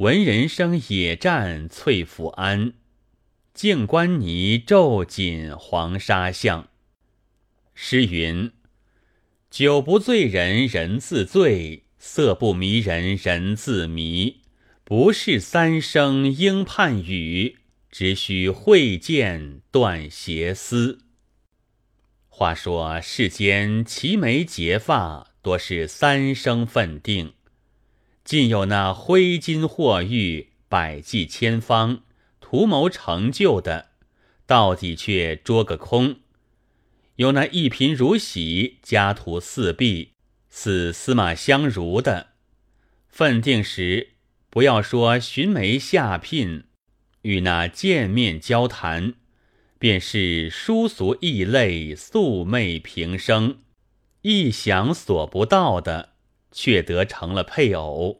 闻人声野战翠府安，静观泥皱锦黄沙巷。诗云：酒不醉人人自醉，色不迷人人自迷。不是三生应判雨，只须会见断邪思。话说世间齐眉结发，多是三生分定；尽有那挥金霍玉、百计千方、图谋成就的，到底却捉个空；有那一贫如洗、家徒四壁、似司马相如的，分定时。不要说寻媒下聘，与那见面交谈，便是疏俗异类、素昧平生，一想所不到的，却得成了配偶。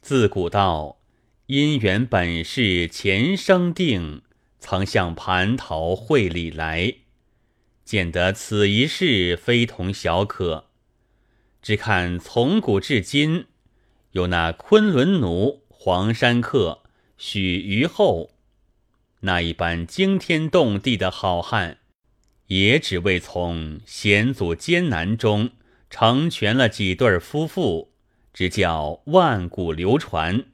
自古道，姻缘本是前生定，曾向蟠桃会里来，见得此一事非同小可。只看从古至今。有那昆仑奴、黄山客、许虞后，那一般惊天动地的好汉，也只为从险阻艰难中成全了几对夫妇，只叫万古流传。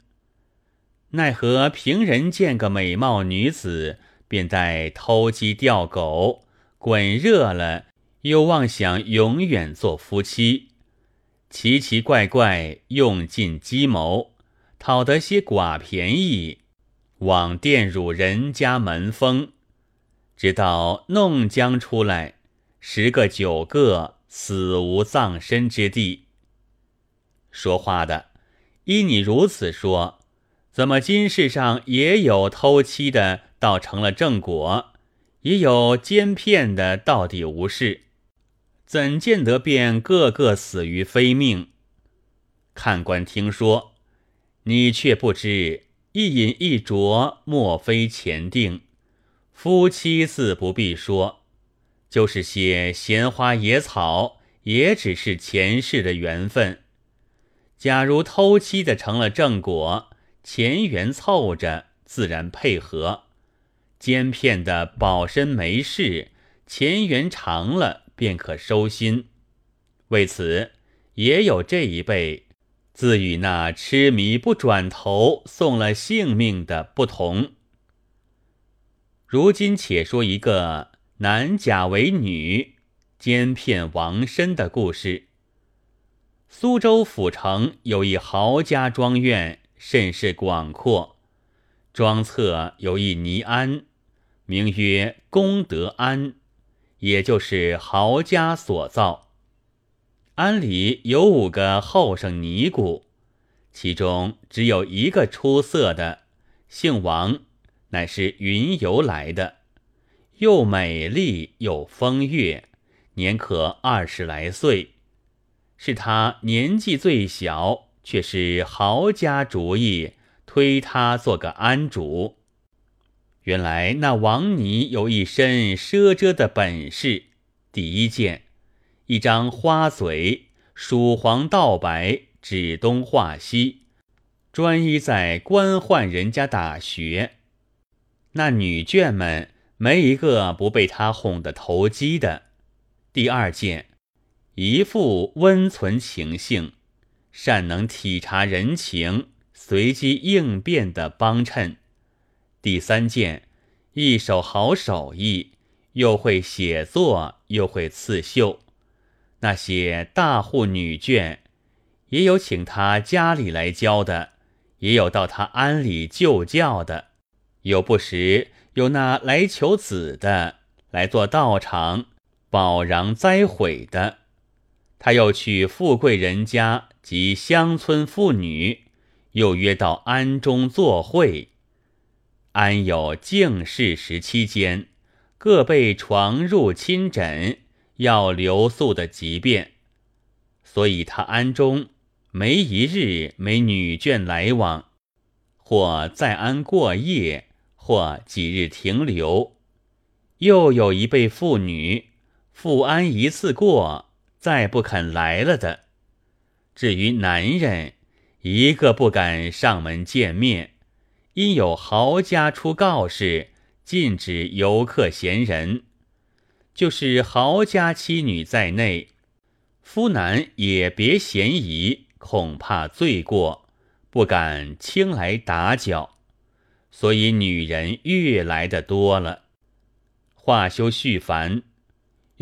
奈何平人见个美貌女子，便待偷鸡钓狗，滚热了，又妄想永远做夫妻。奇奇怪怪，用尽计谋，讨得些寡便宜，枉玷辱人家门风，直到弄将出来，十个九个死无葬身之地。说话的，依你如此说，怎么今世上也有偷妻的，倒成了正果；也有奸骗的，到底无事。怎见得便个个死于非命？看官听说，你却不知一饮一啄，莫非前定。夫妻自不必说，就是些闲花野草，也只是前世的缘分。假如偷妻的成了正果，前缘凑着，自然配合；奸骗的保身没事，前缘长了。便可收心。为此，也有这一辈自与那痴迷不转头送了性命的不同。如今且说一个男假为女奸骗王身的故事。苏州府城有一豪家庄院，甚是广阔。庄侧有一尼庵，名曰功德庵。也就是豪家所造，庵里有五个后生尼姑，其中只有一个出色的，姓王，乃是云游来的，又美丽又风月，年可二十来岁，是他年纪最小，却是豪家主意，推他做个安主。原来那王尼有一身奢遮的本事。第一件，一张花嘴，蜀黄道白，指东画西，专一在官宦人家打学。那女眷们没一个不被他哄得投机的。第二件，一副温存情性，善能体察人情，随机应变的帮衬。第三件，一手好手艺，又会写作，又会刺绣。那些大户女眷，也有请他家里来教的，也有到他庵里就教的，有不时有那来求子的，来做道场保禳栽毁的。他又去富贵人家及乡村妇女，又约到庵中作会。安有净室十七间，各备床褥亲枕，要留宿的急便，所以他庵中没一日没女眷来往，或在庵过夜，或几日停留。又有一辈妇女，复安一次过，再不肯来了的。至于男人，一个不敢上门见面，因有豪家出告示，禁止游客闲人。就是豪家妻女在内，夫男也别嫌疑，恐怕罪过，不敢轻来打搅，所以女人越来的多了。话休续繁，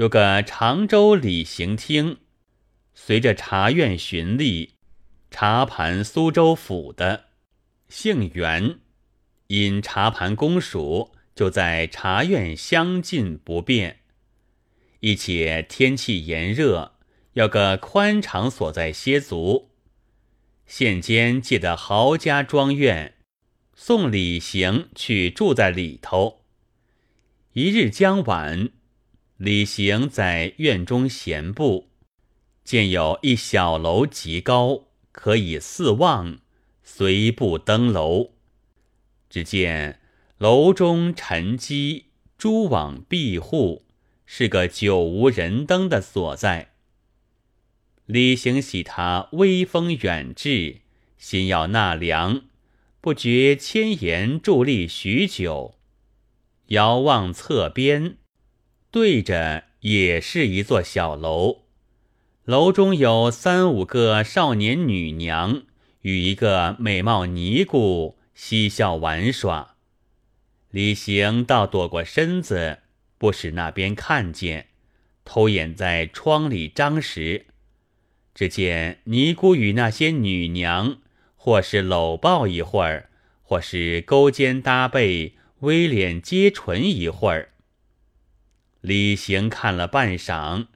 有个常州李行厅，随着茶院巡历，茶盘苏州府的，姓袁，因茶盘公署就在茶院相近不便，一且天气炎热，要个宽敞所在歇足。现间借的豪家庄院，送李行去住在里头。一日将晚，李行在院中闲步，见有一小楼极高，可以四望，随步登楼。只见楼中沉积蛛网闭户，是个久无人登的所在。李行喜他微风远至，心要纳凉，不觉千言伫立许久。遥望侧边，对着也是一座小楼，楼中有三五个少年女娘与一个美貌尼姑嬉笑玩耍。李行倒躲过身子，不使那边看见，偷眼在窗里张时，只见尼姑与那些女娘，或是搂抱一会儿，或是勾肩搭背。微脸接唇一会儿，李行看了半晌，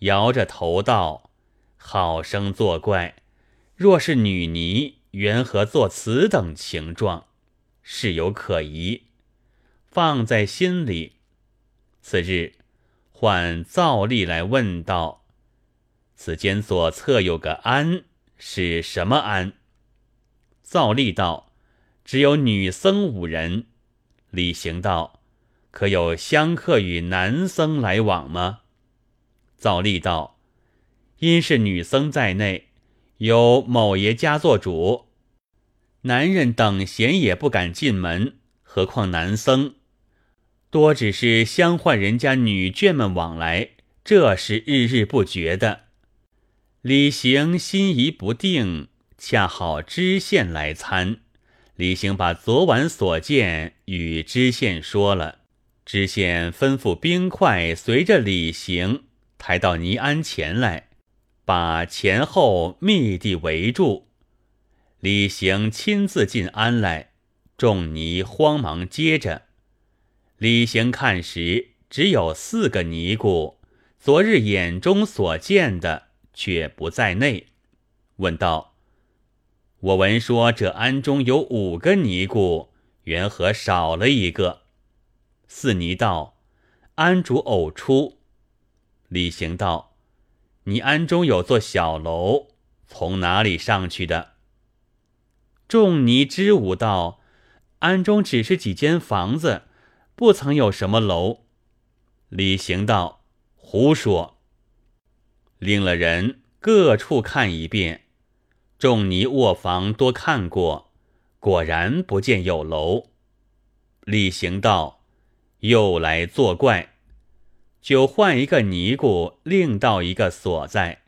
摇着头道：“好生作怪！若是女尼，缘何做此等情状？事有可疑，放在心里。”次日，唤造例来问道：“此间左侧有个庵，是什么庵？”造例道：“只有女僧五人。”李行道：“可有香客与男僧来往吗？”造例道：“因是女僧在内，有某爷家做主，男人等闲也不敢进门，何况男僧？多只是相唤人家女眷们往来，这是日日不绝的。”李行心疑不定，恰好知县来参。李行把昨晚所见与知县说了，知县吩咐兵快随着李行抬到泥庵前来，把前后密地围住。李行亲自进庵来，众尼慌忙接着。李行看时，只有四个尼姑，昨日眼中所见的却不在内，问道。我闻说这庵中有五个尼姑，缘何少了一个？四尼道：“安主偶出。”李行道：“你庵中有座小楼，从哪里上去的？”众尼支吾道：“庵中只是几间房子，不曾有什么楼。”李行道：“胡说！”领了人各处看一遍。众尼卧房多看过，果然不见有楼。李行道又来作怪，就换一个尼姑，另到一个所在，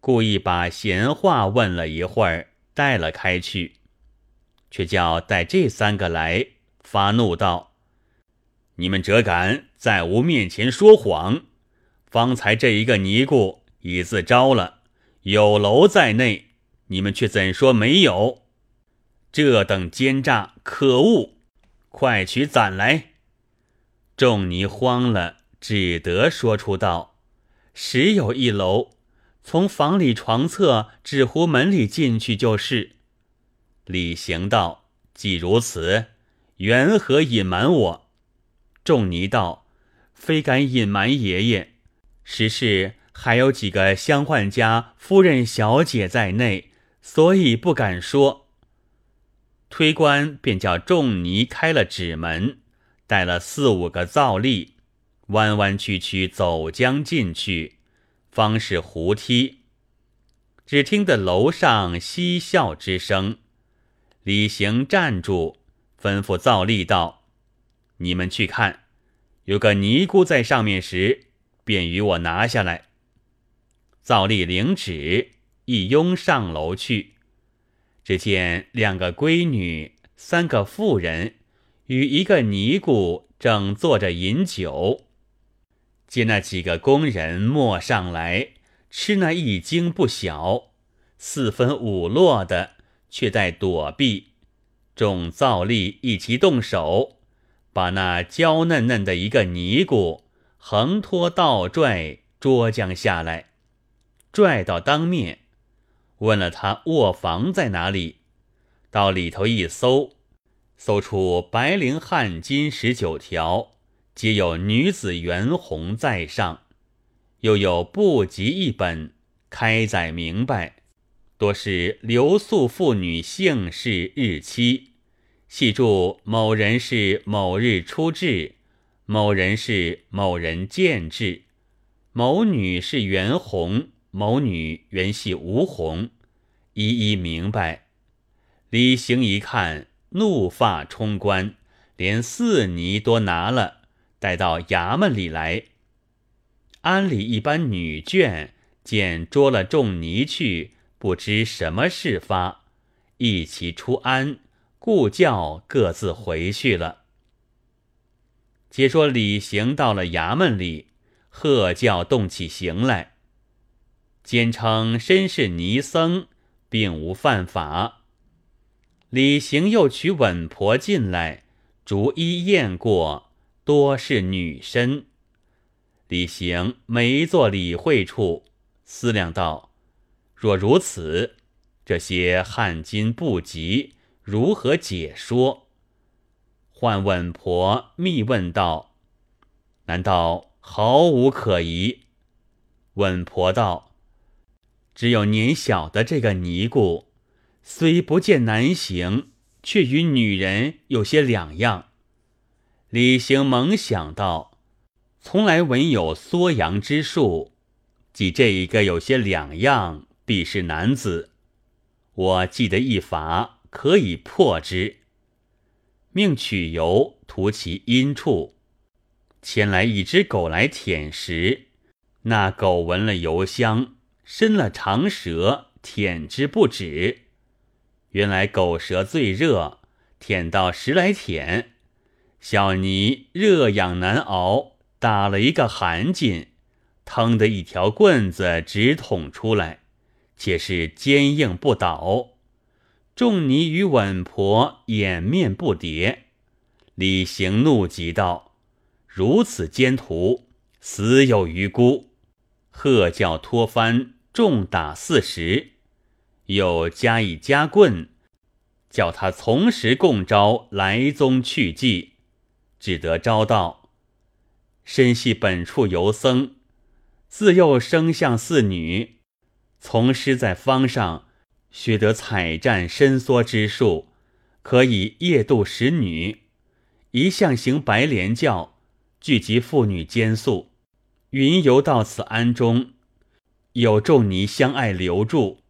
故意把闲话问了一会儿，带了开去，却叫带这三个来，发怒道：“你们怎敢在吾面前说谎？方才这一个尼姑已自招了，有楼在内。”你们却怎说没有？这等奸诈，可恶！快取攒来！众尼慌了，只得说出道：“时有一楼，从房里床侧纸糊门里进去就是。”李行道：“既如此，缘何隐瞒我？”众尼道：“非敢隐瞒爷爷，实是还有几个相宦家夫人、小姐在内。”所以不敢说。推官便叫仲尼开了纸门，带了四五个皂吏，弯弯曲曲走将进去，方是胡梯。只听得楼上嬉笑之声。李行站住，吩咐皂吏道：“你们去看，有个尼姑在上面时，便与我拿下来。”皂吏领旨，一拥上楼去，只见两个闺女、三个妇人与一个尼姑正坐着饮酒。见那几个工人没上来，吃那一惊不小，四分五落的，却在躲避。众造吏一齐动手，把那娇嫩嫩的一个尼姑横拖倒拽捉将下来，拽到当面，问了他卧房在哪里，到里头一搜，搜出白绫汗巾十九条。皆有女子袁红在上，又有布籍一本，开载明白，多是留宿妇女姓氏日期，系注某人是某日出至，某人是某人见至，某女是袁红，某女原系吴红，一一明白。李行一看，怒发冲冠，连四泥都拿了。带到衙门里来，庵里一班女眷见捉了众尼去，不知什么事发，一齐出庵，故叫各自回去了。且说李行到了衙门里，喝叫动起刑来，坚称身是尼僧，并无犯法。李行又取稳婆进来，逐一验过。多是女身，李行没做理会处，思量道：“若如此，这些汗巾不及，如何解说？”唤稳婆密问道：“难道毫无可疑？”稳婆道：“只有年小的这个尼姑，虽不见男行，却与女人有些两样。”李行猛想到，从来闻有缩阳之术，即这一个有些两样，必是男子。我记得一法，可以破之。命取油涂其阴处，牵来一只狗来舔食，那狗闻了油香，伸了长舌舔之不止。原来狗舌最热，舔到十来舔。小尼热痒难熬，打了一个寒噤，腾的一条棍子直捅出来，且是坚硬不倒。众尼与稳婆掩面不迭。李行怒极道：“如此奸徒，死有余辜！”喝叫拖翻，重打四十，又加以夹棍，叫他从实供招来宗去迹。只得招道：“身系本处游僧，自幼生相似女，从师在方上学得采战伸缩之术，可以夜渡使女。一向行白莲教，聚集妇女奸宿，云游到此庵中，有众尼相爱留住，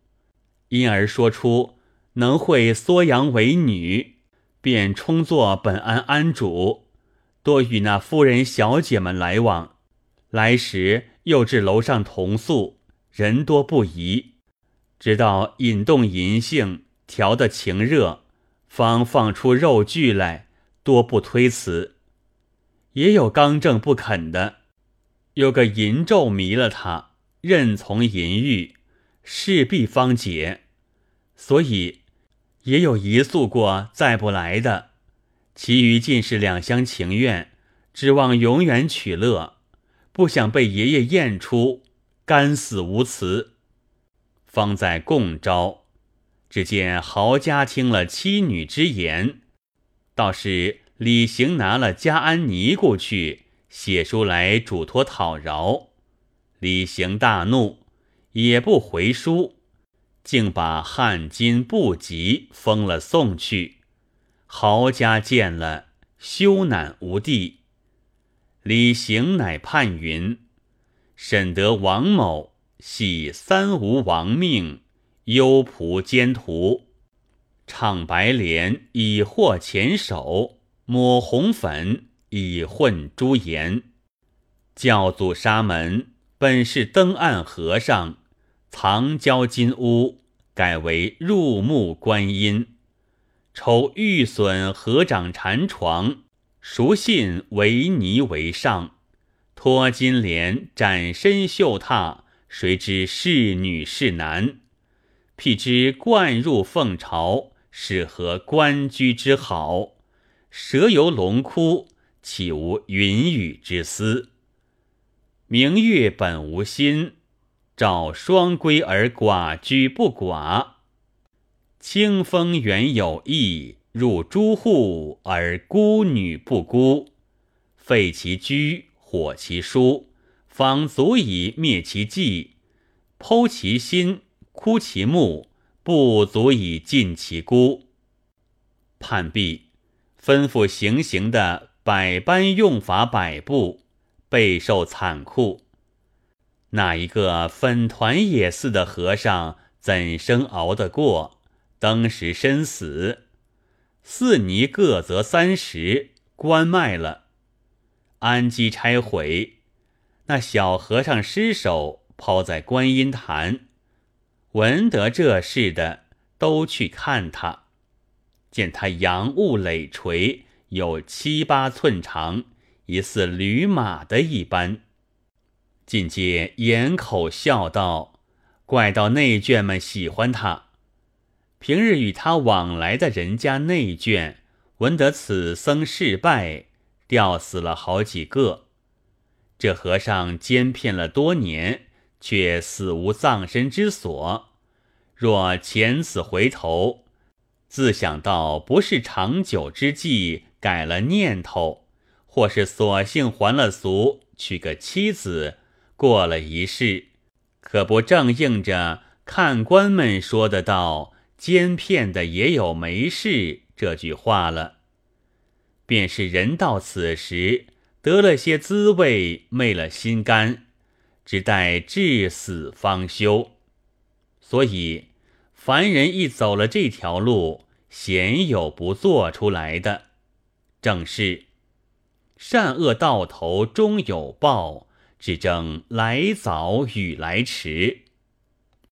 因而说出能会缩阳为女，便充作本安安主。”多与那夫人小姐们来往，来时又至楼上同宿，人多不宜。直到引动淫性，调得情热，方放出肉具来，多不推辞。也有刚正不肯的，有个淫咒迷了他，任从淫欲，势必方解。所以也有一宿过再不来的。其余尽是两厢情愿，指望永远取乐，不想被爷爷验出，干死无辞。方在共招，只见豪家听了妻女之言，倒是李行拿了家安尼姑去写书来嘱托讨饶。李行大怒，也不回书，竟把汉巾布籍封了送去。豪家见了，羞赧无地。李行乃判云：审得王某系三无亡命，幽仆奸徒，唱白莲以获前手，抹红粉以混朱颜。教祖沙门本是登岸和尚，藏娇金屋，改为入木观音。抽玉笋合掌禅床，熟信为泥为上，脱金莲展身绣榻，谁知是女是男？辟之灌入凤巢，是何官居之好？蛇游龙窟，岂无云雨之思？明月本无心，照双归而寡居不寡；清风原有意，入朱户而孤女不孤。废其居，火其书，方足以灭其迹；剖其心，枯其木，不足以尽其孤。判毕，吩咐行刑的百般用法百步。备受惨酷，那一个粉团也似的和尚怎生熬得过？当时身死，四尼各则三十，关卖了。安基拆毁，那小和尚尸首抛在观音坛，闻得这事的都去看他，见他阳物累垂，有七八寸长。疑似驴马的一般，尽皆掩口笑道：“怪到内眷们喜欢他。平日与他往来的人家内眷，闻得此僧事败，吊死了好几个。这和尚奸骗了多年，却死无葬身之所。若遣死回头，自想到不是长久之计，改了念头。”或是索性还了俗，娶个妻子，过了一世，可不正应着看官们说的道：“奸骗的也有没事”这句话了。便是人到此时，得了些滋味，昧了心肝，只待至死方休。所以，凡人一走了这条路，鲜有不做出来的，正是。善恶到头终有报，只争来早与来迟。